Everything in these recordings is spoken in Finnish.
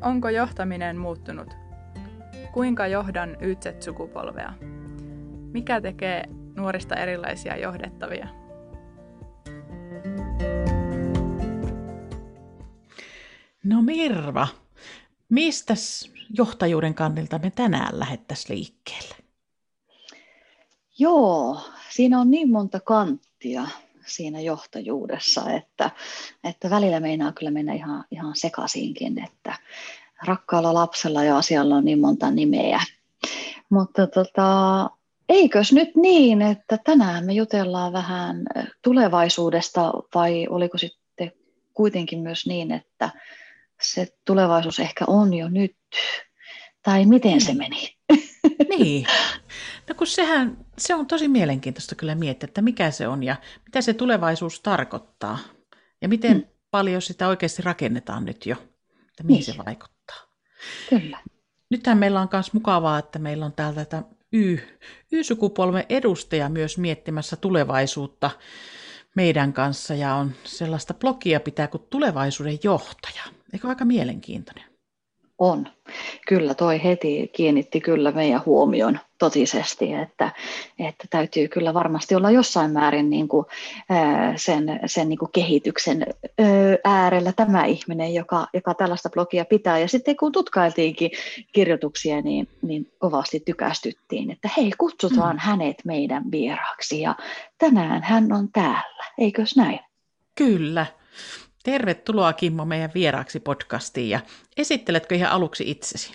Onko johtaminen muuttunut? Kuinka johdan YZ-sukupolvea? Mikä tekee nuorista erilaisia johdettavia? No Mirva, mistä johtajuuden kannilta me tänään lähettäisiin liikkeelle? Joo, siinä on niin monta kanttia siinä johtajuudessa, että, että välillä meinaa kyllä mennä ihan, ihan sekaisinkin, että rakkaalla lapsella ja asialla on niin monta nimeä. Mutta tota, eikös nyt niin, että tänään me jutellaan vähän tulevaisuudesta vai oliko sitten kuitenkin myös niin, että se tulevaisuus ehkä on jo nyt, tai miten se meni? Niin, no kun sehän, se on tosi mielenkiintoista kyllä miettiä, että mikä se on ja mitä se tulevaisuus tarkoittaa ja miten hmm. paljon sitä oikeasti rakennetaan nyt jo, että mihin niin. se vaikuttaa. Kyllä. Nythän meillä on myös mukavaa, että meillä on täältä Y, Y-sukupolven edustaja myös miettimässä tulevaisuutta meidän kanssa ja on sellaista blogia pitää kuin tulevaisuuden johtaja. Eikö aika mielenkiintoinen? On. Kyllä, toi heti kiinnitti kyllä meidän huomion totisesti, että, että täytyy kyllä varmasti olla jossain määrin niin kuin, sen, sen niin kuin kehityksen äärellä tämä ihminen, joka, joka tällaista blogia pitää. Ja sitten kun tutkailtiinkin kirjoituksia, niin, niin kovasti tykästyttiin, että hei, kutsutaan mm. hänet meidän vieraaksi ja tänään hän on täällä, eikös näin? Kyllä. Tervetuloa Kimmo meidän vieraaksi podcastiin ja esitteletkö ihan aluksi itsesi?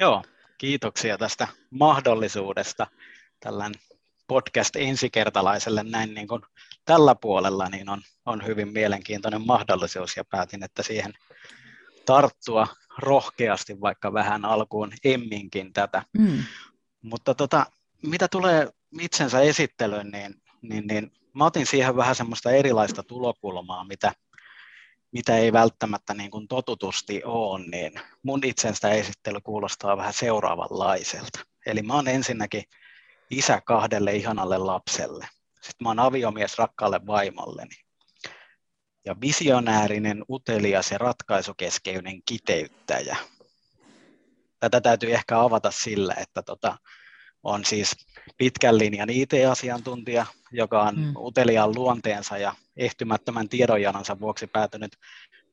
Joo, kiitoksia tästä mahdollisuudesta. Tällainen podcast ensikertalaiselle näin niin kuin tällä puolella niin on, on hyvin mielenkiintoinen mahdollisuus ja päätin, että siihen tarttua rohkeasti, vaikka vähän alkuun emminkin tätä. Mm. Mutta tota, mitä tulee itsensä esittelyyn, niin, niin, niin mä otin siihen vähän semmoista erilaista tulokulmaa, mitä, mitä ei välttämättä niin kuin totutusti ole, niin mun itsestä esittely kuulostaa vähän seuraavanlaiselta. Eli mä oon ensinnäkin isä kahdelle ihanalle lapselle. Sitten mä oon aviomies rakkaalle vaimolleni. Ja visionäärinen, utelias ja ratkaisukeskeinen kiteyttäjä. Tätä täytyy ehkä avata sillä, että tota, on siis pitkän linjan IT-asiantuntija, joka on mm. uteliaan luonteensa ja ehtymättömän tiedonjanonsa vuoksi päätynyt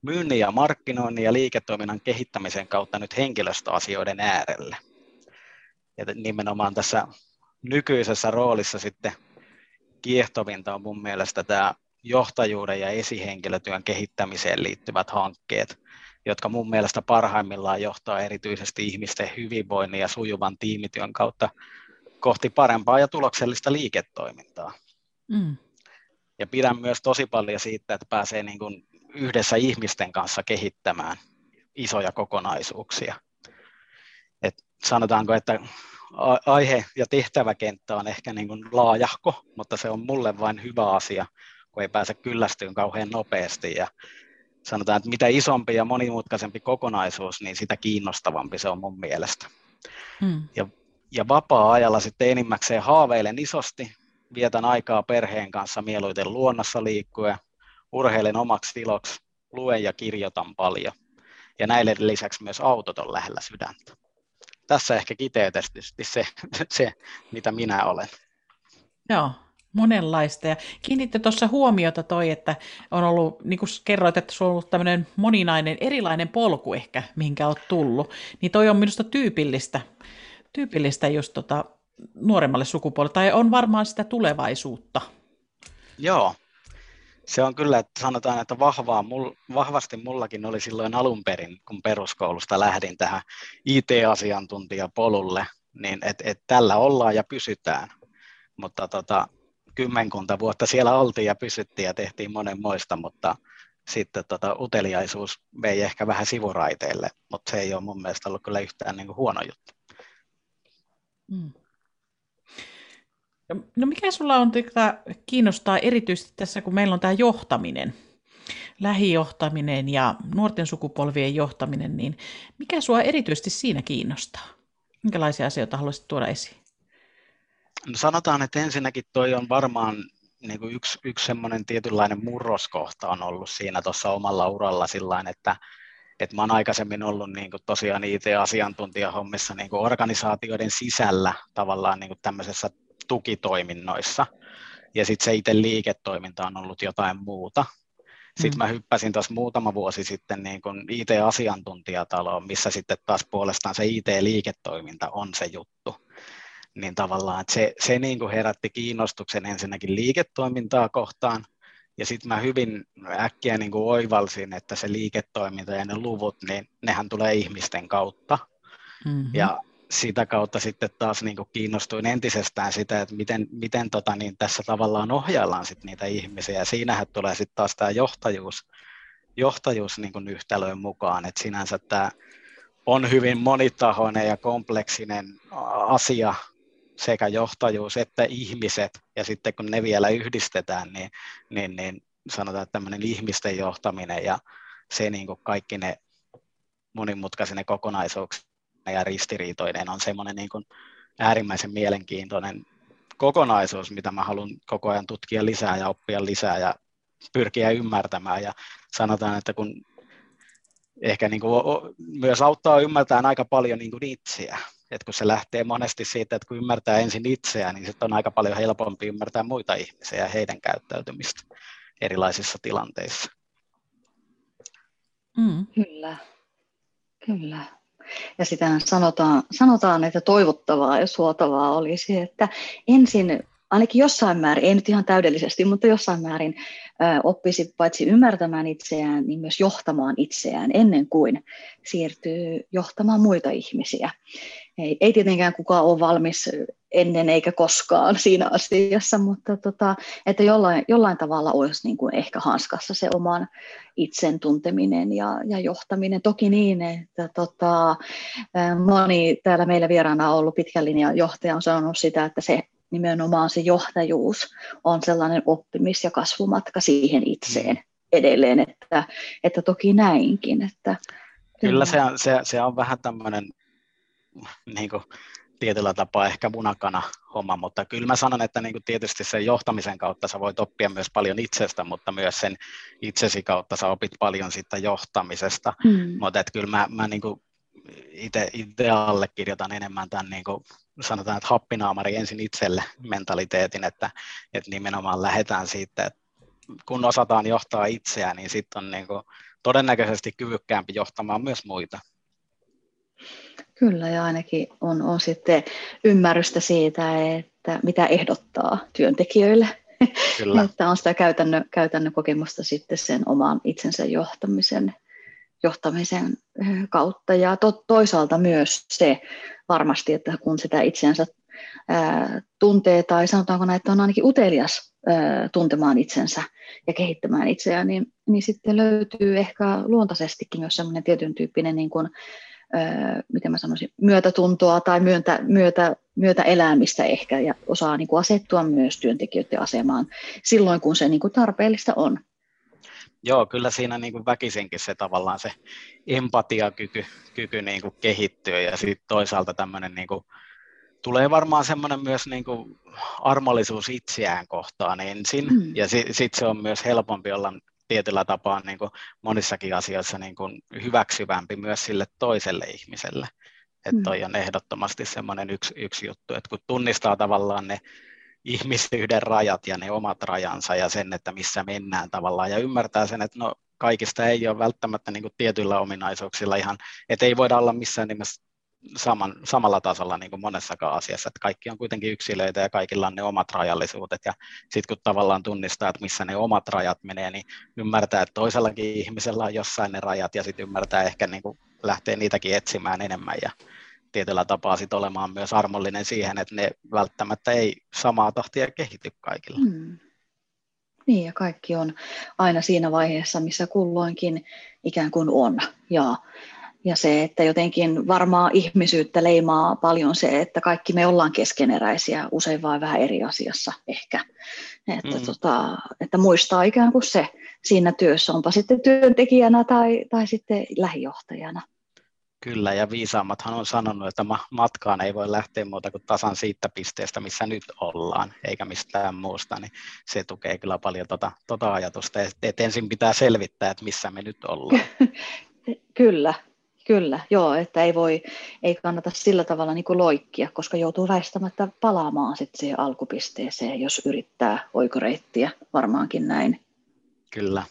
myynnin ja markkinoinnin ja liiketoiminnan kehittämisen kautta nyt henkilöstöasioiden äärelle. Ja nimenomaan tässä nykyisessä roolissa sitten kiehtovinta on mun mielestä tämä johtajuuden ja esihenkilötyön kehittämiseen liittyvät hankkeet, jotka mun mielestä parhaimmillaan johtaa erityisesti ihmisten hyvinvoinnin ja sujuvan tiimityön kautta kohti parempaa ja tuloksellista liiketoimintaa. Mm. Ja pidän myös tosi paljon siitä, että pääsee niin kuin yhdessä ihmisten kanssa kehittämään isoja kokonaisuuksia. Et sanotaanko, että aihe- ja tehtäväkenttä on ehkä niin kuin laajahko, mutta se on mulle vain hyvä asia, kun ei pääse kyllästyyn kauhean nopeasti. Ja sanotaan, että mitä isompi ja monimutkaisempi kokonaisuus, niin sitä kiinnostavampi se on mun mielestä. Hmm. Ja, ja vapaa-ajalla sitten enimmäkseen haaveilen isosti, vietän aikaa perheen kanssa mieluiten luonnossa liikkuen, urheilen omaksi tiloksi, luen ja kirjoitan paljon. Ja näille lisäksi myös autot on lähellä sydäntä. Tässä ehkä kiteytetysti se, se, mitä minä olen. Joo, monenlaista. Ja kiinnitte tuossa huomiota toi, että on ollut, niin kuin kerroit, että se on ollut tämmöinen moninainen, erilainen polku ehkä, mihinkä olet tullut. Niin toi on minusta tyypillistä, tyypillistä just tota, nuoremmalle sukupuolelle, tai on varmaan sitä tulevaisuutta. Joo, se on kyllä, että sanotaan, että vahvaa, mul, vahvasti mullakin oli silloin alun perin, kun peruskoulusta lähdin tähän IT-asiantuntijapolulle, niin että et tällä ollaan ja pysytään. Mutta tota, kymmenkunta vuotta siellä oltiin ja pysyttiin ja tehtiin monenmoista, mutta sitten tota, uteliaisuus vei ehkä vähän sivuraiteille, mutta se ei ole mun mielestä ollut kyllä yhtään niin kuin huono juttu. Mm. No mikä sulla on että kiinnostaa erityisesti tässä, kun meillä on tämä johtaminen, lähijohtaminen ja nuorten sukupolvien johtaminen, niin mikä sua erityisesti siinä kiinnostaa? Minkälaisia asioita haluaisit tuoda esiin? No sanotaan, että ensinnäkin toi on varmaan niin kuin yksi, yksi semmoinen tietynlainen murroskohta on ollut siinä tuossa omalla uralla sillä että, Et mä oon aikaisemmin ollut niin kuin tosiaan IT-asiantuntijahommissa niin kuin organisaatioiden sisällä tavallaan niin kuin tämmöisessä tukitoiminnoissa, ja sitten se itse liiketoiminta on ollut jotain muuta. Sitten mm. mä hyppäsin taas muutama vuosi sitten niin kuin IT-asiantuntijataloon, missä sitten taas puolestaan se IT-liiketoiminta on se juttu. Niin tavallaan että se, se niin kuin herätti kiinnostuksen ensinnäkin liiketoimintaa kohtaan, ja sitten mä hyvin äkkiä niin kuin oivalsin, että se liiketoiminta ja ne luvut, niin nehän tulee ihmisten kautta. Mm-hmm. Ja sitä kautta sitten taas niin kuin kiinnostuin entisestään sitä, että miten, miten tota, niin tässä tavallaan ohjaillaan sit niitä ihmisiä. Ja siinähän tulee sitten taas tämä johtajuus, johtajuus niin kuin yhtälöön mukaan. että sinänsä tämä on hyvin monitahoinen ja kompleksinen asia, sekä johtajuus että ihmiset, ja sitten kun ne vielä yhdistetään, niin, niin, niin sanotaan, että tämmöinen ihmisten johtaminen ja se niin kuin kaikki ne monimutkaisine kokonaisuuksia ja ristiriitoinen on semmoinen niin kuin äärimmäisen mielenkiintoinen kokonaisuus, mitä mä haluan koko ajan tutkia lisää ja oppia lisää ja pyrkiä ymmärtämään. Ja sanotaan, että kun ehkä niin kuin myös auttaa ymmärtämään aika paljon niin kuin itseä, että kun se lähtee monesti siitä, että kun ymmärtää ensin itseään, niin sitten on aika paljon helpompi ymmärtää muita ihmisiä ja heidän käyttäytymistä erilaisissa tilanteissa. Mm. Kyllä, kyllä. Ja sitä sanotaan, sanotaan, että toivottavaa ja suotavaa olisi, että ensin ainakin jossain määrin, ei nyt ihan täydellisesti, mutta jossain määrin ö, oppisi paitsi ymmärtämään itseään, niin myös johtamaan itseään ennen kuin siirtyy johtamaan muita ihmisiä. Ei, ei tietenkään kukaan ole valmis ennen eikä koskaan siinä asiassa, mutta tota, että jollain, jollain tavalla olisi niin kuin ehkä hanskassa se oman itsen tunteminen ja, ja johtaminen. Toki niin, että tota, moni täällä meillä vieraana ollut pitkän linjan johtaja on sanonut sitä, että se nimenomaan se johtajuus on sellainen oppimis- ja kasvumatka siihen itseen edelleen, että, että toki näinkin. Että, kyllä se, se, se on vähän tämmöinen niin kuin, tietyllä tapaa ehkä munakana homma, mutta kyllä mä sanon, että niin kuin tietysti sen johtamisen kautta sä voit oppia myös paljon itsestä, mutta myös sen itsesi kautta sä opit paljon siitä johtamisesta, mm. mutta että kyllä mä, mä niin kuin itse allekirjoitan enemmän tämän niin kuin sanotaan, että happinaamari ensin itselle mentaliteetin, että, että nimenomaan lähdetään siitä, että kun osataan johtaa itseään, niin sitten on niin kuin todennäköisesti kyvykkäämpi johtamaan myös muita. Kyllä, ja ainakin on, on sitten ymmärrystä siitä, että mitä ehdottaa työntekijöille. Kyllä. että on sitä käytännön, käytännön kokemusta sitten sen oman itsensä johtamisen, johtamisen kautta. Ja to, toisaalta myös se varmasti, että kun sitä itseänsä ää, tuntee, tai sanotaanko näin, että on ainakin utelias ää, tuntemaan itsensä ja kehittämään itseään, niin, niin sitten löytyy ehkä luontaisestikin myös semmoinen tietyn tyyppinen niin kuin, miten mä sanoisin, myötätuntoa tai myöntä, myötä, myötä elämistä ehkä ja osaa niin kuin asettua myös työntekijöiden asemaan silloin, kun se niin kuin tarpeellista on. Joo, kyllä siinä niin kuin väkisinkin se tavallaan se empatiakyky kyky niin kuin kehittyy ja sitten toisaalta tämmöinen niin kuin, tulee varmaan semmoinen myös niin kuin armollisuus itseään kohtaan ensin mm. ja sitten sit se on myös helpompi olla tietyllä tapaa niin kuin monissakin asioissa niin kuin hyväksyvämpi myös sille toiselle ihmiselle. Että mm. toi on ehdottomasti semmoinen yksi, yksi juttu, että kun tunnistaa tavallaan ne ihmisyyden rajat ja ne omat rajansa ja sen, että missä mennään tavallaan ja ymmärtää sen, että no kaikista ei ole välttämättä niin kuin tietyillä ominaisuuksilla ihan, että ei voida olla missään nimessä saman, samalla tasolla niin kuin monessakaan asiassa, että kaikki on kuitenkin yksilöitä ja kaikilla on ne omat rajallisuudet ja sitten kun tavallaan tunnistaa, että missä ne omat rajat menee, niin ymmärtää, että toisellakin ihmisellä on jossain ne rajat ja sitten ymmärtää ehkä niin kuin lähtee niitäkin etsimään enemmän ja tietyllä tapaa sit olemaan myös armollinen siihen, että ne välttämättä ei samaa tahtia kehity kaikilla. Hmm. Niin, ja kaikki on aina siinä vaiheessa, missä kulloinkin ikään kuin on. Ja ja se, että jotenkin varmaan ihmisyyttä leimaa paljon se, että kaikki me ollaan keskeneräisiä, usein vain vähän eri asiassa ehkä. Että, mm. tota, että muistaa ikään kuin se siinä työssä, onpa sitten työntekijänä tai, tai sitten lähijohtajana. Kyllä, ja viisaammathan on sanonut, että matkaan ei voi lähteä muuta kuin tasan siitä pisteestä, missä nyt ollaan, eikä mistään muusta, niin se tukee kyllä paljon tota, tota ajatusta, että ensin pitää selvittää, että missä me nyt ollaan. Kyllä, Kyllä, joo, että ei voi, ei kannata sillä tavalla niin loikkia, koska joutuu väistämättä palaamaan sitten siihen alkupisteeseen, jos yrittää oikoreittiä, varmaankin näin. Kyllä.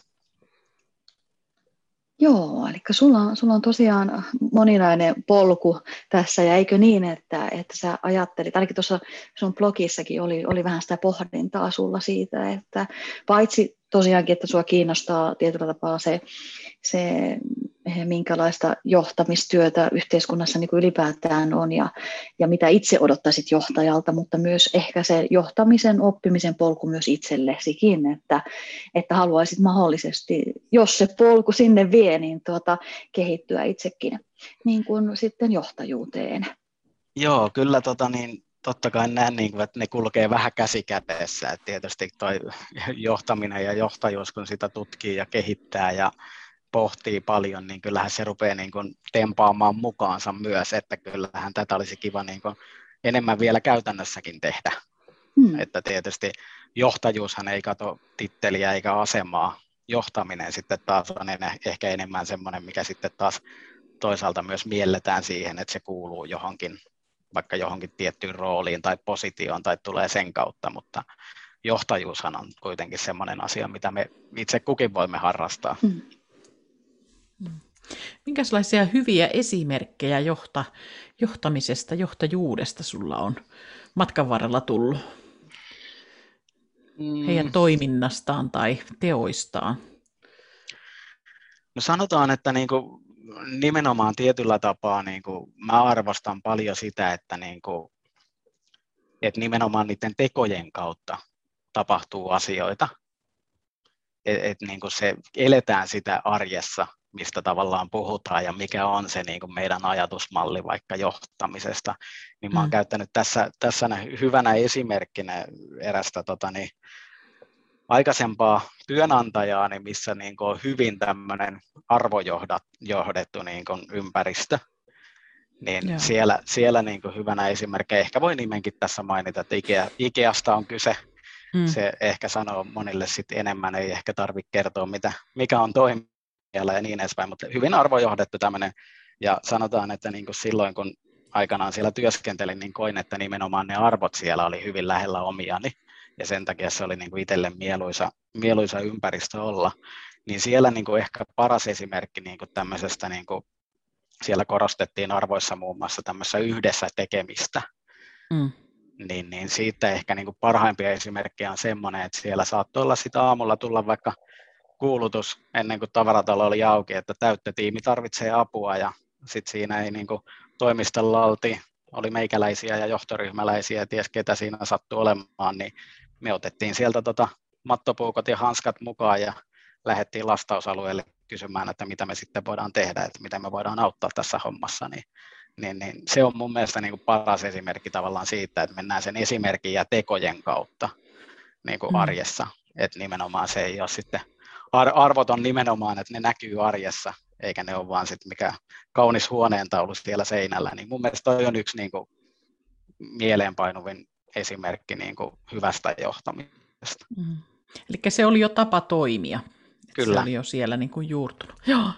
Joo, eli sulla on, sulla on tosiaan moninainen polku tässä, ja eikö niin, että, että sä ajattelit, ainakin tuossa sun blogissakin oli, oli vähän sitä pohdintaa sulla siitä, että paitsi tosiaankin, että sua kiinnostaa tietyllä tapaa se, se minkälaista johtamistyötä yhteiskunnassa niin kuin ylipäätään on ja, ja mitä itse odottaisit johtajalta, mutta myös ehkä se johtamisen, oppimisen polku myös itsellesikin, että, että haluaisit mahdollisesti, jos se polku sinne vie, niin tuota, kehittyä itsekin niin kuin sitten johtajuuteen. Joo, kyllä tota niin, totta kai näen, niin kuin, että ne kulkee vähän käsikädessä. Että tietysti toi johtaminen ja johtajuus, kun sitä tutkii ja kehittää ja pohtii paljon, niin kyllähän se rupeaa niin kuin tempaamaan mukaansa myös, että kyllähän tätä olisi kiva niin kuin enemmän vielä käytännössäkin tehdä. Hmm. Että tietysti johtajuushan ei kato titteliä eikä asemaa. Johtaminen sitten taas on ehkä enemmän semmoinen, mikä sitten taas toisaalta myös mielletään siihen, että se kuuluu johonkin, vaikka johonkin tiettyyn rooliin tai positioon tai tulee sen kautta, mutta johtajuushan on kuitenkin semmoinen asia, mitä me itse kukin voimme harrastaa. Hmm. Minkälaisia hyviä esimerkkejä johta, johtamisesta, johtajuudesta sulla on matkan varrella tullut? Mm. Heidän toiminnastaan tai teoistaan? No sanotaan, että niin kuin nimenomaan tietyllä tapaa niin kuin mä arvostan paljon sitä, että, niin kuin, että nimenomaan niiden tekojen kautta tapahtuu asioita. Että et niin kuin se eletään sitä arjessa mistä tavallaan puhutaan ja mikä on se niin kuin meidän ajatusmalli vaikka johtamisesta, niin mä oon mm. käyttänyt tässä, tässä hyvänä esimerkkinä erästä tota, niin, aikaisempaa työnantajaa, niin missä niin kuin on hyvin tämmöinen arvojohdettu niin kuin ympäristö, niin Joo. siellä, siellä niin kuin hyvänä esimerkkinä, ehkä voi nimenkin tässä mainita, että Ikea, Ikeasta on kyse, mm. se ehkä sanoo monille sit enemmän, ei ehkä tarvitse kertoa, mitä, mikä on toimi ja niin edespäin, mutta hyvin arvojohdettu tämmöinen, ja sanotaan, että niin kuin silloin kun aikanaan siellä työskentelin, niin koin, että nimenomaan ne arvot siellä oli hyvin lähellä omiani, ja sen takia se oli niin kuin itselle mieluisa, mieluisa ympäristö olla. Niin siellä niin kuin ehkä paras esimerkki niin kuin tämmöisestä, niin kuin siellä korostettiin arvoissa muun muassa tämmöisessä yhdessä tekemistä, mm. niin, niin siitä ehkä niin kuin parhaimpia esimerkkejä on semmoinen, että siellä saattoi olla sitä aamulla tulla vaikka kuulutus ennen kuin tavaratalo oli auki, että täyttötiimi tarvitsee apua ja sitten siinä ei niin kuin toimistolla oltiin, oli meikäläisiä ja johtoryhmäläisiä ja ties ketä siinä sattui olemaan, niin me otettiin sieltä tota mattopuukot ja hanskat mukaan ja lähdettiin lastausalueelle kysymään, että mitä me sitten voidaan tehdä, että miten me voidaan auttaa tässä hommassa, niin, niin, niin se on mun mielestä niin kuin paras esimerkki tavallaan siitä, että mennään sen esimerkin ja tekojen kautta niin kuin mm. arjessa, että nimenomaan se ei ole sitten ar- arvot on nimenomaan, että ne näkyy arjessa, eikä ne ole vaan sit mikä kaunis huoneentaulu siellä seinällä. Niin mun mielestä toi on yksi niin kuin, mieleenpainuvin esimerkki niin kuin, hyvästä johtamisesta. Mm. Eli se oli jo tapa toimia. Kyllä. Se oli jo siellä niin kuin juurtunut. Joo.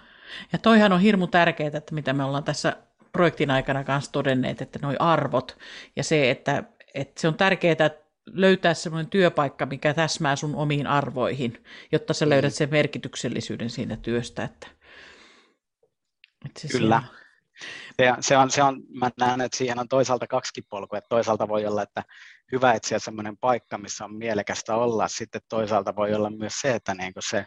Ja toihan on hirmu tärkeää, että mitä me ollaan tässä projektin aikana kanssa todenneet, että nuo arvot ja se, että, että se on tärkeää, että löytää semmoinen työpaikka, mikä täsmää sun omiin arvoihin, jotta sä löydät mm. sen merkityksellisyyden siinä työstä. Että, että se Kyllä. Se, se, on, se on, mä näen, että siihen on toisaalta kaksi polkua, että toisaalta voi olla, että hyvä etsiä semmoinen paikka, missä on mielekästä olla, sitten toisaalta voi olla myös se, että niin se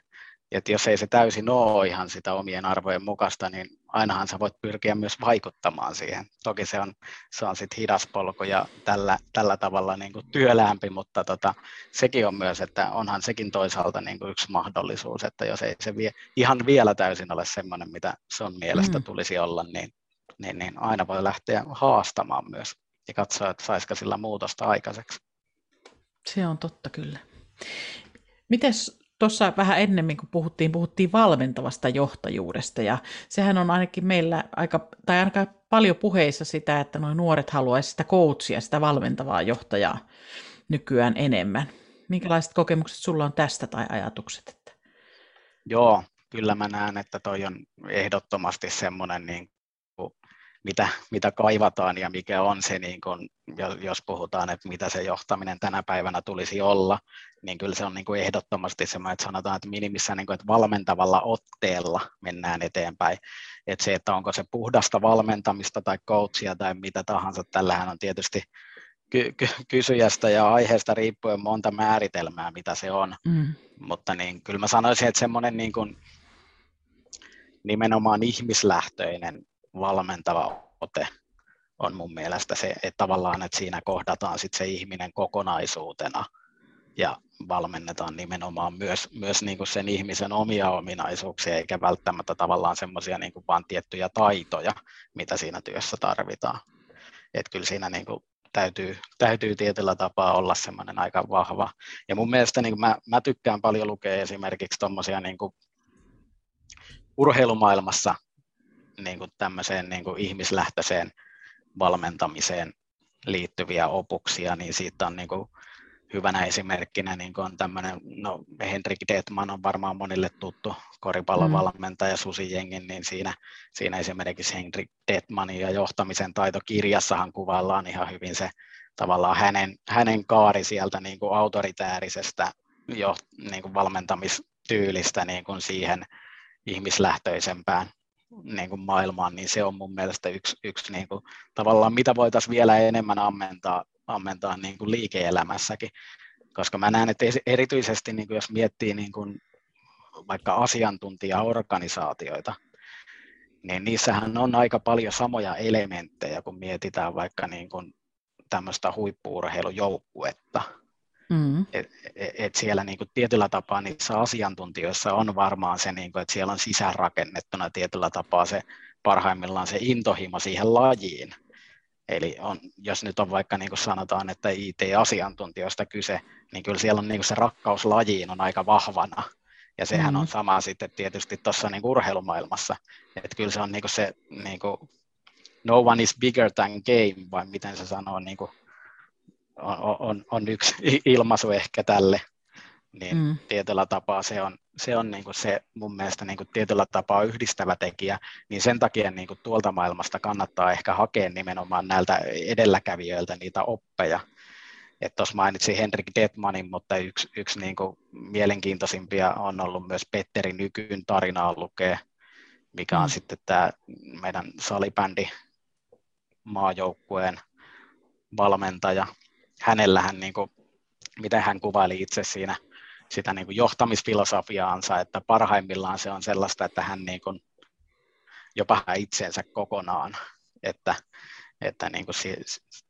että jos ei se täysin ole ihan sitä omien arvojen mukaista, niin ainahan sä voit pyrkiä myös vaikuttamaan siihen. Toki se on, se on sitten hidas polku ja tällä, tällä tavalla niin kuin työlämpi, mutta tota, sekin on myös, että onhan sekin toisaalta niin kuin yksi mahdollisuus, että jos ei se vie, ihan vielä täysin ole semmoinen, mitä sun mielestä mm. tulisi olla, niin, niin, niin aina voi lähteä haastamaan myös ja katsoa, että saisiko sillä muutosta aikaiseksi. Se on totta kyllä. Mites tuossa vähän ennemmin, kun puhuttiin, puhuttiin valmentavasta johtajuudesta, ja sehän on ainakin meillä aika, tai aika paljon puheissa sitä, että nuo nuoret haluaisivat sitä coachia, sitä valmentavaa johtajaa nykyään enemmän. Minkälaiset kokemukset sulla on tästä tai ajatukset? Että... Joo, kyllä mä näen, että toi on ehdottomasti semmoinen, niin mitä, mitä kaivataan ja mikä on se, niin kuin, jos puhutaan, että mitä se johtaminen tänä päivänä tulisi olla, niin kyllä se on niin kuin ehdottomasti semmoinen, että sanotaan, että minimissä niin kuin, että valmentavalla otteella mennään eteenpäin. Että se, että onko se puhdasta valmentamista tai coachia tai mitä tahansa, tällähän on tietysti ky- ky- kysyjästä ja aiheesta riippuen monta määritelmää, mitä se on. Mm. Mutta niin, kyllä mä sanoisin, että semmoinen niin kuin nimenomaan ihmislähtöinen valmentava ote on mun mielestä se, että tavallaan, että siinä kohdataan sit se ihminen kokonaisuutena ja valmennetaan nimenomaan myös, myös niin kuin sen ihmisen omia ominaisuuksia, eikä välttämättä tavallaan semmoisia niin vaan tiettyjä taitoja, mitä siinä työssä tarvitaan. Että kyllä siinä niin kuin täytyy, täytyy tietyllä tapaa olla semmoinen aika vahva. Ja mun mielestä niin mä, mä tykkään paljon lukea esimerkiksi tuommoisia niin urheilumaailmassa niin kuin tämmöiseen niin kuin ihmislähtöiseen valmentamiseen liittyviä opuksia, niin siitä on niin kuin hyvänä esimerkkinä niin on tämmöinen, no Henrik Detman on varmaan monille tuttu koripallovalmentaja mm. Susi Jengin, niin siinä, siinä esimerkiksi Henrik Detmanin ja johtamisen taitokirjassahan kuvaillaan ihan hyvin se tavallaan hänen, hänen kaari sieltä niin kuin autoritäärisestä jo, niin kuin valmentamistyylistä niin kuin siihen ihmislähtöisempään niin kuin maailmaan, niin se on mun mielestä yksi, yksi niin kuin, tavallaan, mitä voitaisiin vielä enemmän ammentaa ammentaa niin kuin liike-elämässäkin, koska mä näen, että erityisesti niin kuin jos miettii niin kuin vaikka asiantuntijaorganisaatioita, niin niissähän on aika paljon samoja elementtejä, kun mietitään vaikka niin kuin tämmöistä huippuurheilujoukkuetta. Mm. Et, et, et siellä niin kuin tietyllä tapaa niissä asiantuntijoissa on varmaan se, niin kuin, että siellä on sisäänrakennettuna tietyllä tapaa se parhaimmillaan se intohimo siihen lajiin. Eli on, jos nyt on vaikka niin kuin sanotaan, että IT-asiantuntijoista kyse, niin kyllä siellä on niin kuin se rakkaus lajiin on aika vahvana. Ja sehän mm-hmm. on sama sitten tietysti tuossa niin urheilumaailmassa. Että kyllä se on niin kuin se niin kuin, no one is bigger than game, vai miten se sanoo, niin kuin, on, on, on yksi ilmaisu ehkä tälle niin mm. tietyllä tapaa se on, se, on niin kuin se mun mielestä niin kuin tietyllä tapaa yhdistävä tekijä, niin sen takia niin kuin tuolta maailmasta kannattaa ehkä hakea nimenomaan näiltä edelläkävijöiltä niitä oppeja. Tuossa mainitsin Henrik Detmanin, mutta yksi, yksi niin kuin mielenkiintoisimpia on ollut myös Petteri Nykyn tarinaa lukea, mikä on mm. sitten tämä meidän salibändi maajoukkueen valmentaja. Hänellähän, niin kuin, miten hän kuvaili itse siinä sitä niin kuin johtamisfilosofiaansa, että parhaimmillaan se on sellaista, että hän niin kuin jopa itsensä kokonaan, että, että niin kuin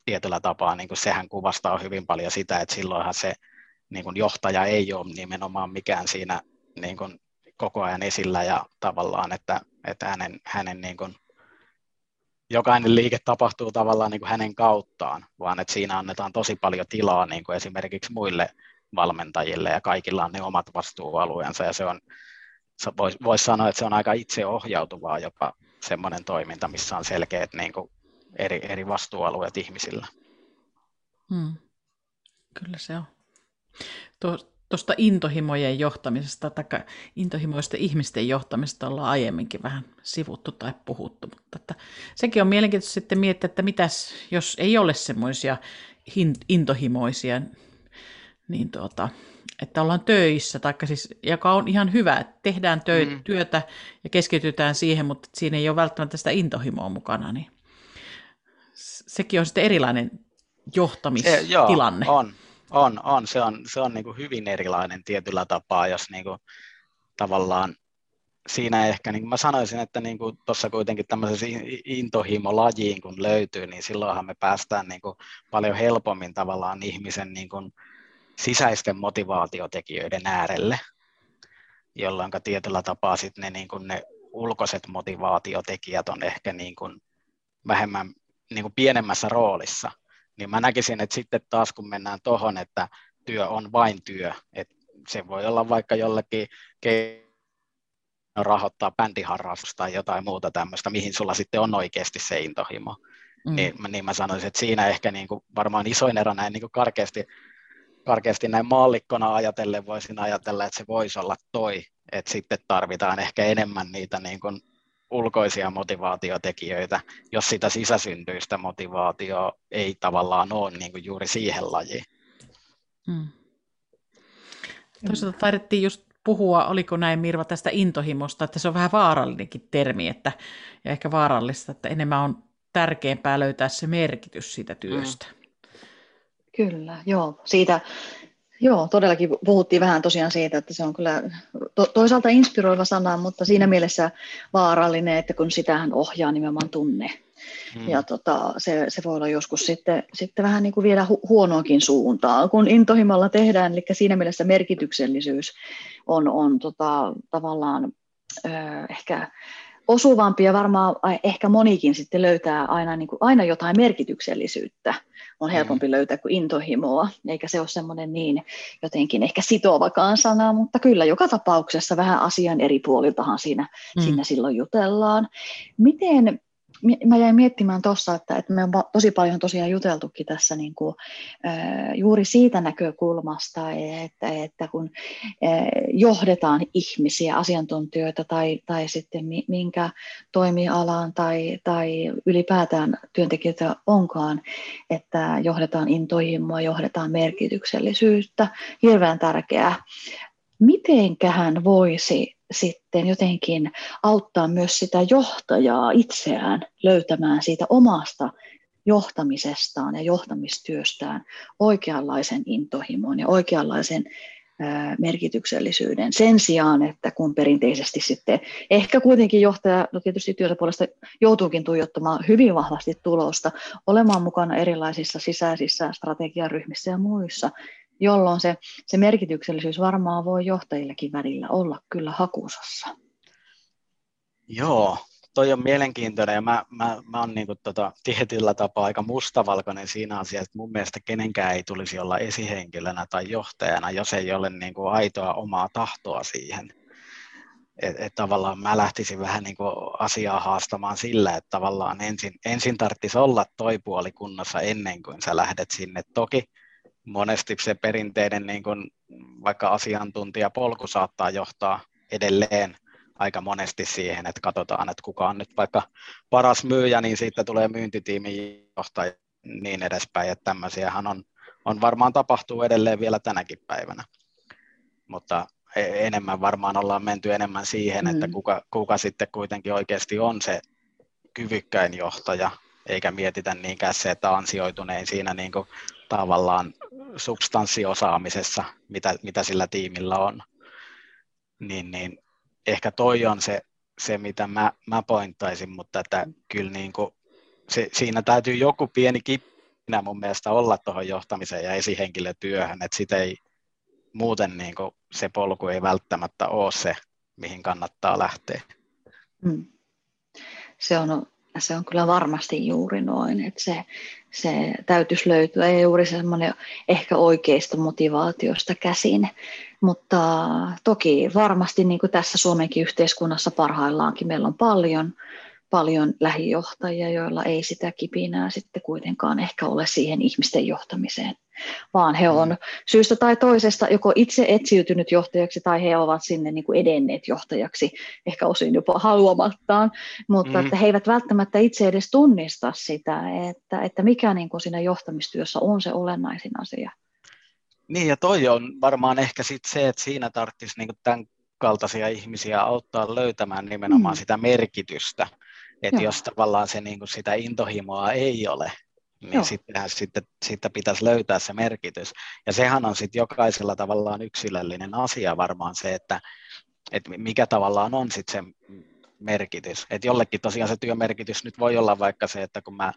tietyllä tapaa niin kuin sehän kuvastaa hyvin paljon sitä, että silloinhan se niin kuin johtaja ei ole nimenomaan mikään siinä niin kuin koko ajan esillä ja tavallaan, että, että hänen, hänen niin kuin, jokainen liike tapahtuu tavallaan niin kuin hänen kauttaan, vaan että siinä annetaan tosi paljon tilaa niin kuin esimerkiksi muille valmentajille ja kaikilla on ne omat vastuualueensa ja se on, voisi vois sanoa, että se on aika itseohjautuvaa jopa semmoinen toiminta, missä on selkeät niin kuin eri, eri vastuualueet ihmisillä. Hmm. Kyllä se on. Tuosta intohimojen johtamisesta tai intohimoisten ihmisten johtamisesta ollaan aiemminkin vähän sivuttu tai puhuttu, mutta että sekin on mielenkiintoista sitten miettiä, että mitäs jos ei ole semmoisia intohimoisia niin tuota, että ollaan töissä, taikka siis, joka on ihan hyvä, että tehdään tö- mm. työtä ja keskitytään siihen, mutta siinä ei ole välttämättä sitä intohimoa mukana, niin sekin on sitten erilainen johtamistilanne. Se, joo, on, on, on, se on, se on niin kuin hyvin erilainen tietyllä tapaa, jos niin kuin tavallaan siinä ehkä, niin kuin mä sanoisin, että niin tuossa kuitenkin tämmöisessä intohimolajiin kun löytyy, niin silloinhan me päästään niin kuin paljon helpommin tavallaan ihmisen niin kuin sisäisten motivaatiotekijöiden äärelle, jolloin tietyllä tapaa sit ne, niin kuin ne ulkoiset motivaatiotekijät on ehkä niin kuin vähemmän niin kuin pienemmässä roolissa. Niin mä näkisin, että sitten taas kun mennään tuohon, että työ on vain työ, että se voi olla vaikka jollekin rahoittaa bändiharrastusta tai jotain muuta tämmöistä, mihin sulla sitten on oikeasti se intohimo. Mm. Niin, niin mä sanoisin, että siinä ehkä niin kuin varmaan isoin ero näin niin kuin karkeasti karkeasti näin maallikkona ajatellen voisin ajatella, että se voisi olla toi, että sitten tarvitaan ehkä enemmän niitä niin kuin ulkoisia motivaatiotekijöitä, jos sitä sisäsyntyistä motivaatioa ei tavallaan ole niin kuin juuri siihen lajiin. Hmm. Toisaalta taidettiin just puhua, oliko näin Mirva, tästä intohimosta, että se on vähän vaarallinenkin termi, että, ja ehkä vaarallista, että enemmän on tärkeämpää löytää se merkitys siitä työstä. Mm. Kyllä, joo. Siitä, joo, todellakin puhuttiin vähän tosiaan siitä, että se on kyllä to, toisaalta inspiroiva sana, mutta siinä mielessä vaarallinen, että kun sitähän ohjaa nimenomaan tunne. Hmm. Ja tota, se, se voi olla joskus sitten, sitten vähän niin kuin viedä hu- huonoakin suuntaan, kun intohimolla tehdään, eli siinä mielessä merkityksellisyys on, on tota, tavallaan ö, ehkä osuvampi ja varmaan ehkä monikin sitten löytää aina, niin kuin, aina jotain merkityksellisyyttä. On helpompi mm. löytää kuin intohimoa, eikä se ole semmoinen niin jotenkin ehkä sitovakaan sana, mutta kyllä joka tapauksessa vähän asian eri puoliltahan siinä, mm. siinä silloin jutellaan. Miten mä jäin miettimään tuossa, että, että me on tosi paljon tosiaan juteltukin tässä niin kuin, juuri siitä näkökulmasta, että, että kun johdetaan ihmisiä, asiantuntijoita tai, tai sitten minkä toimialaan tai, tai ylipäätään työntekijöitä onkaan, että johdetaan intohimoa, johdetaan merkityksellisyyttä, hirveän tärkeää. Mitenkähän voisi sitten jotenkin auttaa myös sitä johtajaa itseään löytämään siitä omasta johtamisestaan ja johtamistyöstään oikeanlaisen intohimon ja oikeanlaisen merkityksellisyyden. Sen sijaan, että kun perinteisesti sitten ehkä kuitenkin johtaja, no tietysti työtä puolesta joutuukin tuijottamaan hyvin vahvasti tulosta, olemaan mukana erilaisissa sisäisissä strategiaryhmissä ja muissa, jolloin se, se merkityksellisyys varmaan voi johtajillekin välillä olla kyllä hakusassa. Joo, toi on mielenkiintoinen ja mä, mä, mä oon niin tota, tietyllä tapaa aika mustavalkoinen siinä asiassa, että mun mielestä kenenkään ei tulisi olla esihenkilönä tai johtajana, jos ei ole niin kuin aitoa omaa tahtoa siihen. Että et tavallaan mä lähtisin vähän niin kuin asiaa haastamaan sillä, että tavallaan ensin, ensin tarvitsisi olla toi puoli kunnossa ennen kuin sä lähdet sinne. Toki monesti se perinteinen niin kuin vaikka asiantuntijapolku saattaa johtaa edelleen aika monesti siihen, että katsotaan, että kuka on nyt vaikka paras myyjä, niin siitä tulee myyntitiimin johtaja niin edespäin, että tämmöisiähän on, on varmaan tapahtuu edelleen vielä tänäkin päivänä. Mutta e, enemmän varmaan ollaan menty enemmän siihen, mm. että kuka, kuka sitten kuitenkin oikeasti on se kyvykkäin johtaja, eikä mietitä niinkään se, että ansioitunein siinä niin kuin tavallaan substanssiosaamisessa, mitä, mitä sillä tiimillä on, niin, niin ehkä toi on se, se mitä mä, mä pointtaisin, mutta että kyllä niin kuin se, siinä täytyy joku pieni kippinä mun mielestä olla tuohon johtamiseen ja esihenkilötyöhön, että sitä ei muuten niin kuin se polku ei välttämättä ole se, mihin kannattaa lähteä. Hmm. Se on se on kyllä varmasti juuri noin, että se, se täytyisi löytyä ei juuri semmoinen ehkä oikeista motivaatiosta käsin, mutta toki varmasti niin kuin tässä Suomenkin yhteiskunnassa parhaillaankin meillä on paljon paljon lähijohtajia, joilla ei sitä kipinää sitten kuitenkaan ehkä ole siihen ihmisten johtamiseen, vaan he on mm. syystä tai toisesta joko itse etsiytynyt johtajaksi tai he ovat sinne niin kuin edenneet johtajaksi, ehkä osin jopa haluamattaan, mutta mm. että he eivät välttämättä itse edes tunnista sitä, että, että mikä niin kuin siinä johtamistyössä on se olennaisin asia. Niin ja toi on varmaan ehkä sit se, että siinä tarvitsisi niin tämän kaltaisia ihmisiä auttaa löytämään nimenomaan mm. sitä merkitystä että jos tavallaan se, niin kuin sitä intohimoa ei ole, niin sittenhän sitten, sitten pitäisi löytää se merkitys. Ja sehän on sitten jokaisella tavallaan yksilöllinen asia varmaan se, että, että mikä tavallaan on sitten se merkitys. Että jollekin tosiaan se työmerkitys nyt voi olla vaikka se, että kun mä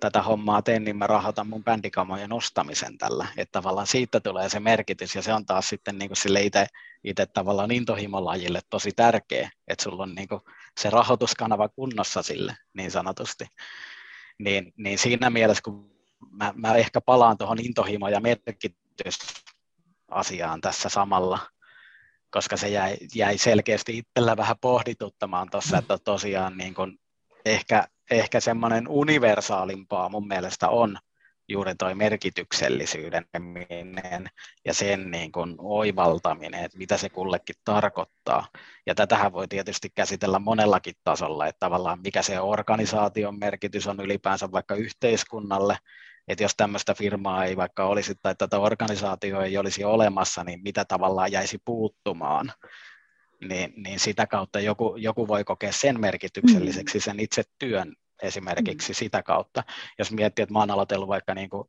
tätä hommaa teen, niin mä rahoitan mun bändikamojen ostamisen tällä. Että tavallaan siitä tulee se merkitys ja se on taas sitten niin kuin sille itse, itse tavallaan intohimolajille tosi tärkeä, että sulla on niin kuin se rahoituskanava kunnossa sille niin sanotusti. Niin, niin siinä mielessä, kun mä, mä ehkä palaan tuohon intohimo- ja merkitysasiaan tässä samalla, koska se jäi, jäi selkeästi itsellä vähän pohdituttamaan tuossa, että tosiaan niin kun ehkä, ehkä semmoinen universaalimpaa mun mielestä on juuri toi merkityksellisyyden ja sen niin kuin oivaltaminen, että mitä se kullekin tarkoittaa. Ja tätähän voi tietysti käsitellä monellakin tasolla, että tavallaan mikä se organisaation merkitys on ylipäänsä vaikka yhteiskunnalle, että jos tämmöistä firmaa ei vaikka olisi tai tätä organisaatioa ei olisi olemassa, niin mitä tavallaan jäisi puuttumaan niin, niin sitä kautta joku, joku voi kokea sen merkitykselliseksi, mm. sen itse työn esimerkiksi mm. sitä kautta. Jos miettii, että mä oon aloitellut vaikka niin kuin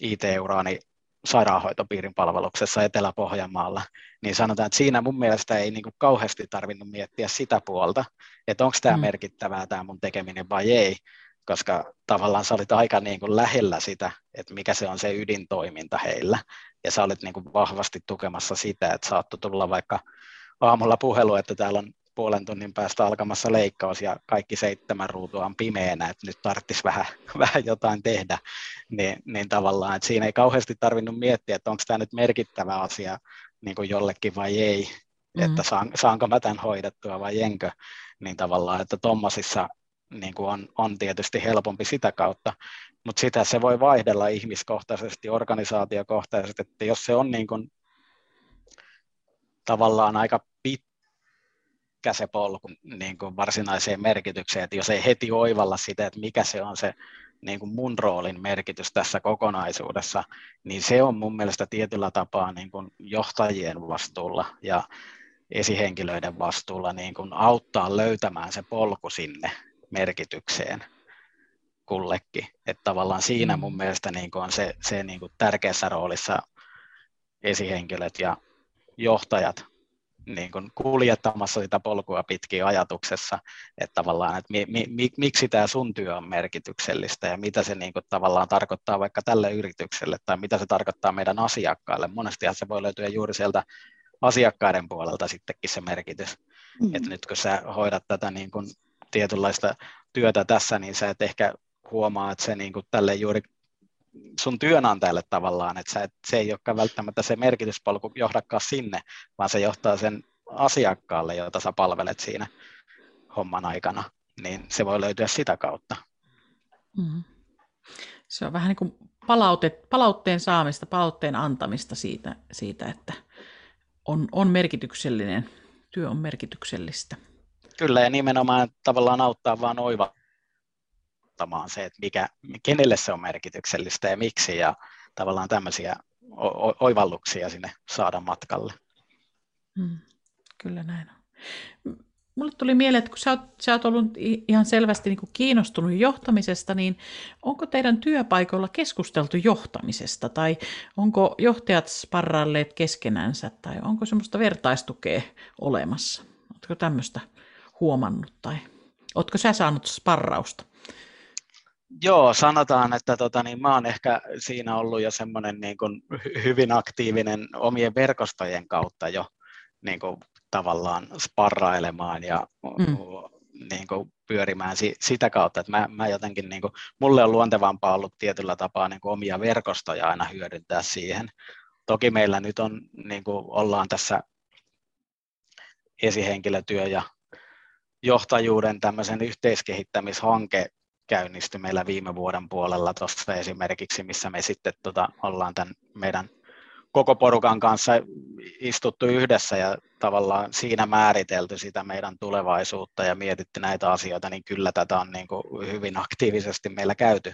IT-uraani sairaanhoitopiirin palveluksessa Etelä-Pohjanmaalla, niin sanotaan, että siinä mun mielestä ei niin kuin kauheasti tarvinnut miettiä sitä puolta, että onko tämä mm. merkittävää tämä mun tekeminen vai ei, koska tavallaan sä olit aika niin kuin lähellä sitä, että mikä se on se ydintoiminta heillä, ja sä olit niin kuin vahvasti tukemassa sitä, että saattoi tulla vaikka aamulla puhelu, että täällä on puolen tunnin päästä alkamassa leikkaus ja kaikki seitsemän ruutua on pimeänä, että nyt tarvitsisi vähän, vähän jotain tehdä, niin, niin tavallaan, että siinä ei kauheasti tarvinnut miettiä, että onko tämä nyt merkittävä asia niin kuin jollekin vai ei, mm. että saan, saanko mä tämän hoidettua vai enkö, niin tavallaan, että tuommoisissa niin kuin on, on tietysti helpompi sitä kautta, mutta sitä se voi vaihdella ihmiskohtaisesti, organisaatiokohtaisesti, että jos se on niin kuin tavallaan aika pitkä se polku niin kuin varsinaiseen merkitykseen, että jos ei heti oivalla sitä, että mikä se on se niin kuin mun roolin merkitys tässä kokonaisuudessa, niin se on mun mielestä tietyllä tapaa niin kuin johtajien vastuulla ja esihenkilöiden vastuulla niin kuin auttaa löytämään se polku sinne merkitykseen kullekin. Että tavallaan siinä mun mm. mielestä niin kuin on se, se niin kuin tärkeässä roolissa esihenkilöt ja johtajat niin kuin kuljettamassa sitä polkua pitkin ajatuksessa, että tavallaan, että mi, mi, miksi tämä sun työ on merkityksellistä ja mitä se niin kuin tavallaan tarkoittaa vaikka tälle yritykselle tai mitä se tarkoittaa meidän asiakkaille. Monestihan se voi löytyä juuri sieltä asiakkaiden puolelta sittenkin se merkitys. Mm. Että nyt kun sä hoidat tätä niin kuin tietynlaista työtä tässä, niin sä et ehkä huomaa, että se niin kuin tälle juuri sun työnantajalle tavallaan, että sä et, se ei olekaan välttämättä se merkityspolku johdakaan sinne, vaan se johtaa sen asiakkaalle, jota sä palvelet siinä homman aikana, niin se voi löytyä sitä kautta. Mm. Se on vähän niin kuin palaute, palautteen saamista, palautteen antamista siitä, siitä että on, on merkityksellinen, työ on merkityksellistä. Kyllä, ja nimenomaan tavallaan auttaa vaan oiva ottamaan se, että mikä, kenelle se on merkityksellistä ja miksi, ja tavallaan tämmöisiä oivalluksia sinne saada matkalle. Hmm, kyllä näin on. Mulle tuli mieleen, että kun sä oot, sä oot ollut ihan selvästi niin kuin kiinnostunut johtamisesta, niin onko teidän työpaikoilla keskusteltu johtamisesta, tai onko johtajat sparralleet keskenänsä, tai onko semmoista vertaistukea olemassa? Oletko tämmöistä huomannut, tai oletko sä saanut sparrausta? Joo, sanotaan, että tota, niin mä oon ehkä siinä ollut jo semmoinen niin kuin hyvin aktiivinen omien verkostojen kautta jo niin kuin, tavallaan sparrailemaan ja mm. niin kuin, pyörimään si- sitä kautta, että mä, mä jotenkin, niin kuin, mulle on luontevampaa ollut tietyllä tapaa niin kuin, omia verkostoja aina hyödyntää siihen. Toki meillä nyt on, niin kuin, ollaan tässä esihenkilötyö ja johtajuuden tämmöisen yhteiskehittämishanke käynnistyi meillä viime vuoden puolella tuossa esimerkiksi, missä me sitten tota, ollaan tämän meidän koko porukan kanssa istuttu yhdessä ja tavallaan siinä määritelty sitä meidän tulevaisuutta ja mietitty näitä asioita, niin kyllä tätä on niin kuin hyvin aktiivisesti meillä käyty,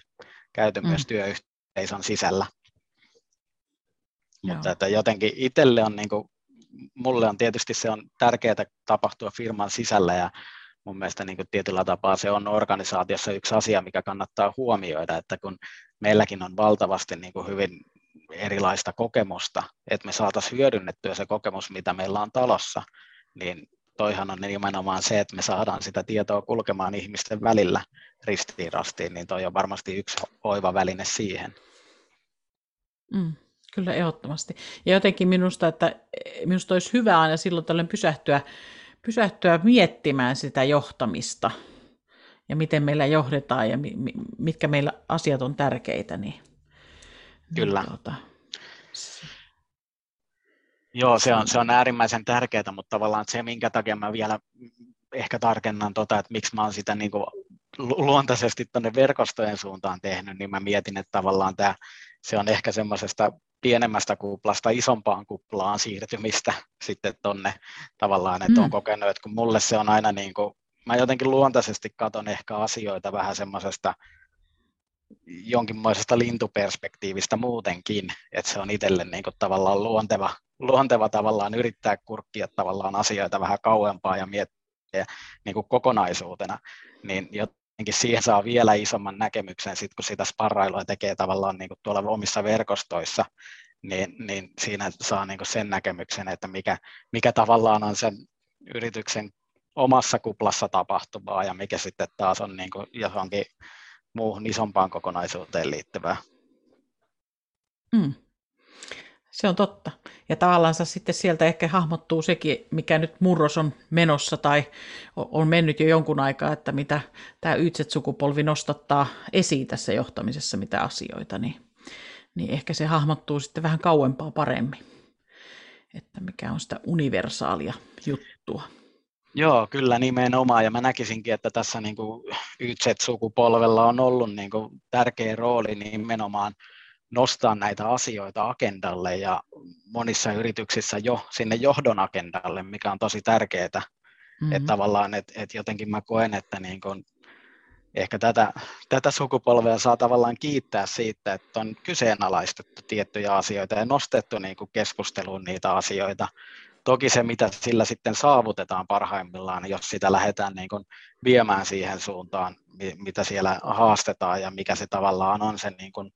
käyty mm. myös työyhteisön sisällä. Joo. Mutta että jotenkin itselle on, niin kuin, mulle on tietysti se on tärkeää tapahtua firman sisällä ja mun mielestä niin kuin tietyllä tapaa se on organisaatiossa yksi asia, mikä kannattaa huomioida, että kun meilläkin on valtavasti niin kuin hyvin erilaista kokemusta, että me saataisiin hyödynnettyä se kokemus, mitä meillä on talossa, niin toihan on nimenomaan se, että me saadaan sitä tietoa kulkemaan ihmisten välillä ristiin rastiin, niin toi on varmasti yksi oiva väline siihen. Mm, kyllä ehdottomasti. Ja jotenkin minusta, että minusta olisi hyvä aina silloin tällöin pysähtyä pysähtyä miettimään sitä johtamista ja miten meillä johdetaan ja mi, mitkä meillä asiat on tärkeitä. Niin, niin Kyllä. Niin, tuota, Joo, se on, se on äärimmäisen tärkeää, mutta tavallaan se, minkä takia mä vielä ehkä tarkennan, tota, että miksi mä oon sitä niin kuin luontaisesti tuonne verkostojen suuntaan tehnyt, niin mä mietin, että tavallaan tämä, se on ehkä semmoisesta pienemmästä kuplasta isompaan kuplaan siirtymistä sitten tonne tavallaan, että mm. on kokenut, että kun mulle se on aina niin kuin, mä jotenkin luontaisesti katon ehkä asioita vähän semmoisesta jonkinmoisesta lintuperspektiivistä muutenkin, että se on itselle niin kuin tavallaan luonteva, luonteva tavallaan yrittää kurkkia tavallaan asioita vähän kauempaa ja miettiä niin kuin kokonaisuutena, niin jotenkin siihen saa vielä isomman näkemyksen, sit kun sitä sparrailua tekee tavallaan niin kuin tuolla omissa verkostoissa, niin, niin siinä saa niin kuin sen näkemyksen, että mikä, mikä tavallaan on sen yrityksen omassa kuplassa tapahtuvaa ja mikä sitten taas on niin kuin johonkin muuhun isompaan kokonaisuuteen liittyvää. Mm. Se on totta. Ja tavallaan sitten sieltä ehkä hahmottuu sekin, mikä nyt murros on menossa tai on mennyt jo jonkun aikaa, että mitä tämä ytset-sukupolvi nostattaa esiin tässä johtamisessa, mitä asioita, niin, niin ehkä se hahmottuu sitten vähän kauempaa paremmin, että mikä on sitä universaalia juttua. Joo, kyllä nimenomaan. Ja mä näkisinkin, että tässä niin YZ-sukupolvella on ollut niin kuin tärkeä rooli nimenomaan nostaa näitä asioita agendalle ja monissa yrityksissä jo sinne johdon agendalle, mikä on tosi tärkeää. Mm-hmm. Että tavallaan, että et jotenkin mä koen, että niin kun ehkä tätä, tätä sukupolvea saa tavallaan kiittää siitä, että on kyseenalaistettu tiettyjä asioita ja nostettu niin kuin keskusteluun niitä asioita. Toki se, mitä sillä sitten saavutetaan parhaimmillaan, jos sitä lähdetään niin kuin viemään siihen suuntaan, mitä siellä haastetaan ja mikä se tavallaan on sen niin kuin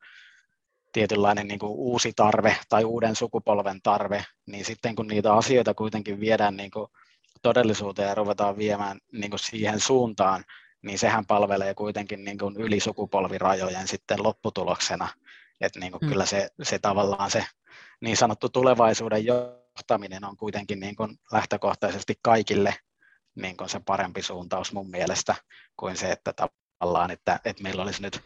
tietynlainen niin kuin uusi tarve tai uuden sukupolven tarve, niin sitten kun niitä asioita kuitenkin viedään niin kuin todellisuuteen ja ruvetaan viemään niin kuin siihen suuntaan, niin sehän palvelee kuitenkin niin kuin yli sukupolvirajojen sitten lopputuloksena. Että niin kuin mm. kyllä se, se tavallaan se niin sanottu tulevaisuuden johtaminen on kuitenkin niin kuin lähtökohtaisesti kaikille niin kuin se parempi suuntaus mun mielestä kuin se, että tavallaan, että, että meillä olisi nyt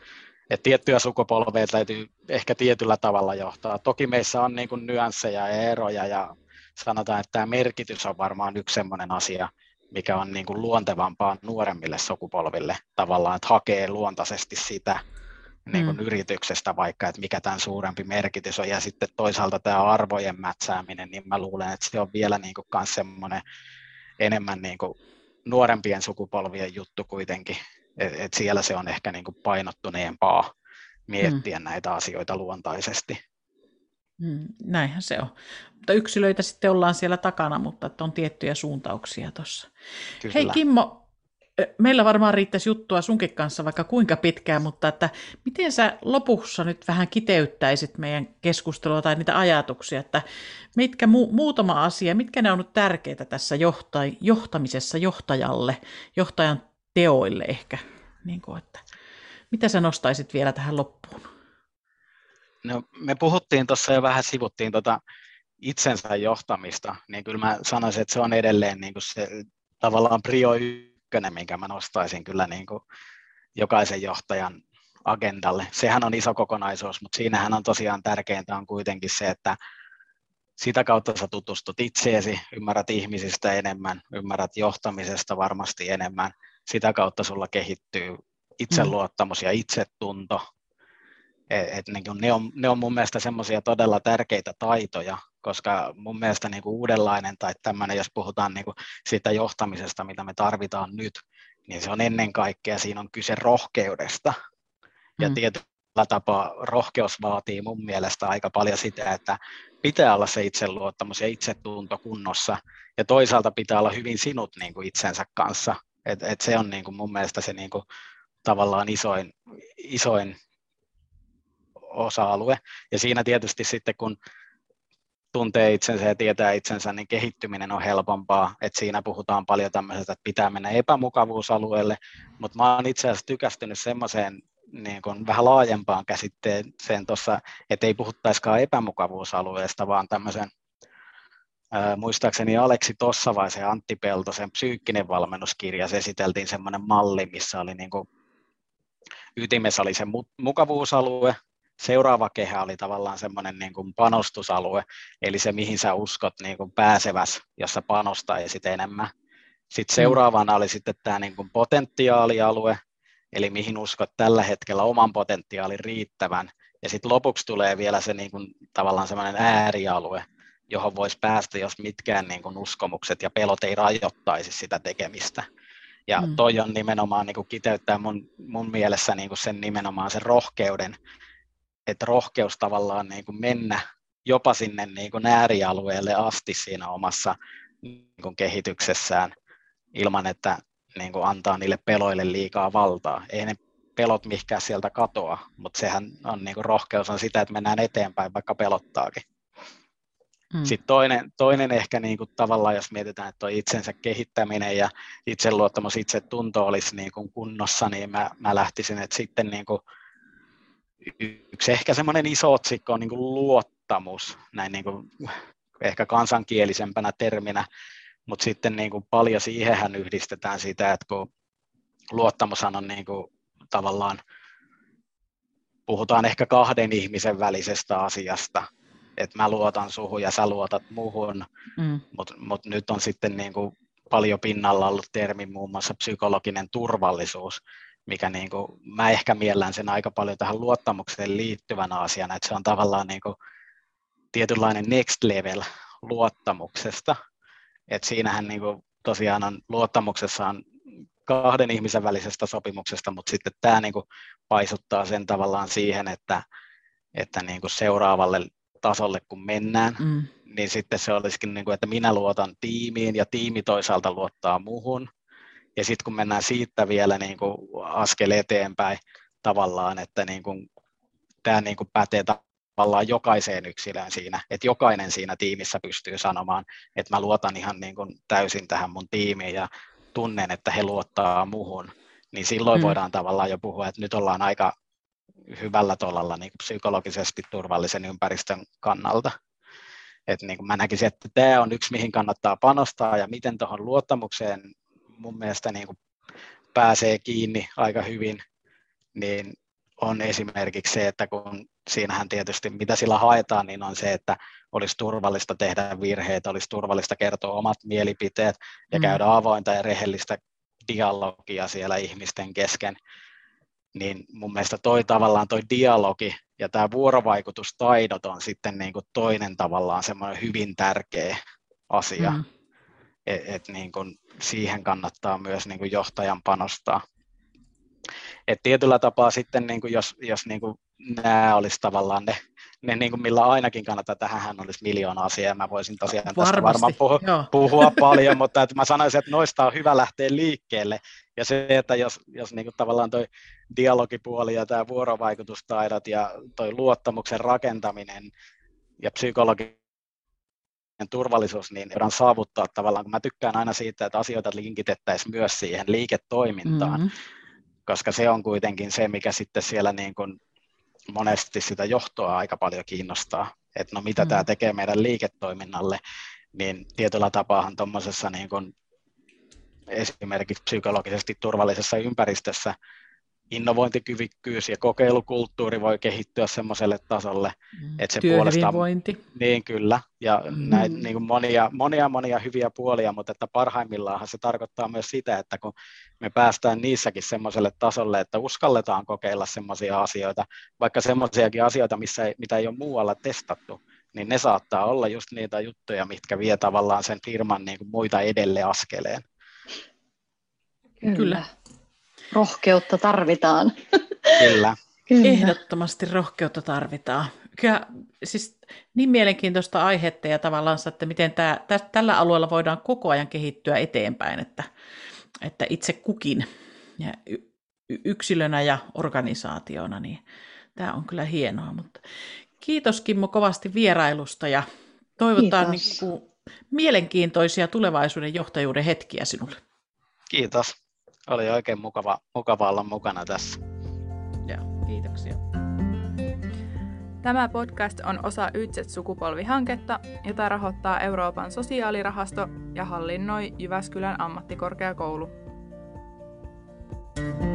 että tiettyjä sukupolveja täytyy ehkä tietyllä tavalla johtaa. Toki meissä on niin kuin nyansseja ja eroja ja sanotaan, että tämä merkitys on varmaan yksi sellainen asia, mikä on niin kuin luontevampaa nuoremmille sukupolville tavallaan, että hakee luontaisesti sitä niin kuin mm. yrityksestä vaikka, että mikä tämän suurempi merkitys on. Ja sitten toisaalta tämä arvojen mätsääminen, niin mä luulen, että se on vielä niin kuin myös semmoinen enemmän niin kuin nuorempien sukupolvien juttu kuitenkin, et, et siellä se on ehkä niin kuin painottuneempaa miettiä mm. näitä asioita luontaisesti. Mm, näinhän se on. Mutta yksilöitä sitten ollaan siellä takana, mutta että on tiettyjä suuntauksia tuossa. Hei Kimmo, meillä varmaan riittäisi juttua sunkin kanssa vaikka kuinka pitkään, mutta että miten sä lopussa nyt vähän kiteyttäisit meidän keskustelua tai niitä ajatuksia, että mitkä mu- muutama asia, mitkä ne on nyt tärkeitä tässä johtaj- johtamisessa johtajalle, johtajan teoille ehkä. Niin kuin, että, mitä sä nostaisit vielä tähän loppuun? No, me puhuttiin tuossa jo vähän, sivuttiin tota itsensä johtamista, niin kyllä mä sanoisin, että se on edelleen niin kuin se tavallaan prio ykkönen, minkä mä nostaisin kyllä niin kuin jokaisen johtajan agendalle. Sehän on iso kokonaisuus, mutta siinähän on tosiaan tärkeintä on kuitenkin se, että sitä kautta sä tutustut itseesi, ymmärrät ihmisistä enemmän, ymmärrät johtamisesta varmasti enemmän, sitä kautta sulla kehittyy itseluottamus ja itsetunto. Et, et niin ne, on, ne on mun mielestä semmoisia todella tärkeitä taitoja, koska mun mielestä niin kuin uudenlainen tai tämmöinen, jos puhutaan niin kuin siitä johtamisesta, mitä me tarvitaan nyt, niin se on ennen kaikkea, siinä on kyse rohkeudesta. Ja mm. tietyllä tapaa rohkeus vaatii mun mielestä aika paljon sitä, että pitää olla se itseluottamus ja itsetunto kunnossa, ja toisaalta pitää olla hyvin sinut niin kuin itsensä kanssa, et, et se on niin kuin mun mielestä se niin kuin, tavallaan isoin, isoin osa-alue. Ja siinä tietysti sitten kun tuntee itsensä ja tietää itsensä, niin kehittyminen on helpompaa. Et siinä puhutaan paljon tämmöisestä, että pitää mennä epämukavuusalueelle, mutta mä oon itse asiassa tykästynyt semmoiseen niin kuin vähän laajempaan käsitteeseen tuossa, että ei puhuttaisikaan epämukavuusalueesta, vaan tämmöisen muistaakseni Aleksi Tossavaisen ja Antti Peltosen psyykkinen valmennuskirja, se esiteltiin semmoinen malli, missä oli niin kuin, ytimessä oli se mukavuusalue, seuraava kehä oli tavallaan semmoinen niin kuin panostusalue, eli se mihin sä uskot niin kuin pääseväs, jos sä panostaisit enemmän. Sitten mm. seuraavana oli sitten tämä niin kuin potentiaalialue, eli mihin uskot tällä hetkellä oman potentiaalin riittävän, ja sitten lopuksi tulee vielä se niin kuin, tavallaan semmoinen äärialue, johon voisi päästä, jos mitkään niin kuin, uskomukset ja pelot ei rajoittaisi sitä tekemistä. Ja mm. toi on nimenomaan niin kuin kiteyttää mun, mun mielessä niin kuin sen nimenomaan sen rohkeuden, että rohkeus tavallaan niin kuin mennä jopa sinne niin kuin äärialueelle asti siinä omassa niin kuin kehityksessään ilman, että niin kuin antaa niille peloille liikaa valtaa. Ei ne pelot mihinkään sieltä katoa, mutta sehän on niin kuin rohkeus on sitä, että mennään eteenpäin, vaikka pelottaakin. Mm. Sitten toinen, toinen ehkä niin kuin tavallaan, jos mietitään, että itsensä kehittäminen ja itseluottamus, itse tunto olisi niin kuin kunnossa, niin mä, mä lähtisin, että sitten niin kuin yksi ehkä semmoinen iso otsikko on niin kuin luottamus, näin niin kuin ehkä kansankielisempänä terminä, mutta sitten niin kuin paljon siihenhän yhdistetään sitä, että kun luottamushan on niin kuin tavallaan, puhutaan ehkä kahden ihmisen välisestä asiasta, että mä luotan suhun ja sä luotat muhun, mm. mutta mut nyt on sitten niin kuin paljon pinnalla ollut termi muun muassa psykologinen turvallisuus, mikä niin kuin, mä ehkä miellän sen aika paljon tähän luottamukseen liittyvänä asiana, että se on tavallaan niin kuin tietynlainen next level luottamuksesta, että siinähän niin kuin tosiaan on, luottamuksessa on kahden ihmisen välisestä sopimuksesta, mutta sitten tämä niin kuin paisuttaa sen tavallaan siihen, että, että niin kuin seuraavalle tasolle kun mennään, mm. niin sitten se olisikin, niin kuin, että minä luotan tiimiin ja tiimi toisaalta luottaa muuhun. Ja sitten kun mennään siitä vielä niin kuin askel eteenpäin tavallaan, että niin kuin, tämä niin kuin pätee tavallaan jokaiseen yksilöön siinä, että jokainen siinä tiimissä pystyy sanomaan, että mä luotan ihan niin kuin täysin tähän mun tiimiin ja tunnen, että he luottaa muuhun, niin silloin mm. voidaan tavallaan jo puhua, että nyt ollaan aika hyvällä tolalla niin psykologisesti turvallisen ympäristön kannalta. Et niin kuin mä näkisin, että tämä on yksi, mihin kannattaa panostaa ja miten tuohon luottamukseen mun mielestä niin kuin pääsee kiinni aika hyvin, niin on esimerkiksi se, että kun siinähän tietysti mitä sillä haetaan, niin on se, että olisi turvallista tehdä virheitä, olisi turvallista kertoa omat mielipiteet ja mm. käydä avointa ja rehellistä dialogia siellä ihmisten kesken. Niin mun mielestä toi tavallaan toi dialogi ja tämä vuorovaikutustaidot on sitten niin kuin toinen tavallaan semmoinen hyvin tärkeä asia. Mm. että et niin kuin siihen kannattaa myös niin kuin johtajan panostaa. Et tietyllä tapaa sitten, niin kuin jos, jos niin kuin nämä olisi tavallaan ne, ne niin kuin millä ainakin kannattaa, tähän olisi miljoona asiaa, mä voisin tosiaan Varmasti, tästä varmaan puhua, puhua paljon, mutta että mä sanoisin, että noista on hyvä lähteä liikkeelle, ja se, että jos, jos niin kuin tavallaan toi dialogipuoli ja tämä vuorovaikutustaidot ja toi luottamuksen rakentaminen ja psykologi turvallisuus, niin voidaan saavuttaa tavallaan, kun mä tykkään aina siitä, että asioita linkitettäisiin myös siihen liiketoimintaan, mm-hmm. koska se on kuitenkin se, mikä sitten siellä niin kuin monesti sitä johtoa aika paljon kiinnostaa, että no mitä mm. tämä tekee meidän liiketoiminnalle, niin tietyllä tapaahan tuommoisessa niin kuin esimerkiksi psykologisesti turvallisessa ympäristössä innovointikyvykkyys ja kokeilukulttuuri voi kehittyä semmoiselle tasolle, mm. että se puolestaan... Niin kyllä, ja mm. näitä niin kuin monia, monia, monia hyviä puolia, mutta että parhaimmillaan se tarkoittaa myös sitä, että kun me päästään niissäkin semmoiselle tasolle, että uskalletaan kokeilla semmoisia asioita, vaikka semmoisiakin asioita, missä ei, mitä ei ole muualla testattu, niin ne saattaa olla just niitä juttuja, mitkä vie tavallaan sen firman niin kuin muita edelle askeleen. Kyllä. Kyllä rohkeutta tarvitaan. Kyllä. Kyllä. Ehdottomasti rohkeutta tarvitaan. Kyllä, siis niin mielenkiintoista aihetta ja tavallaan, että miten tämä, tällä alueella voidaan koko ajan kehittyä eteenpäin, että, että itse kukin ja yksilönä ja organisaationa, niin tämä on kyllä hienoa. Mutta kiitos Kimmo kovasti vierailusta ja toivotaan niin kuin mielenkiintoisia tulevaisuuden johtajuuden hetkiä sinulle. Kiitos oli oikein mukava, mukava olla mukana tässä. Joo, kiitoksia. Tämä podcast on osa Ytset-sukupolvihanketta, jota rahoittaa Euroopan sosiaalirahasto ja hallinnoi Jyväskylän ammattikorkeakoulu. thank you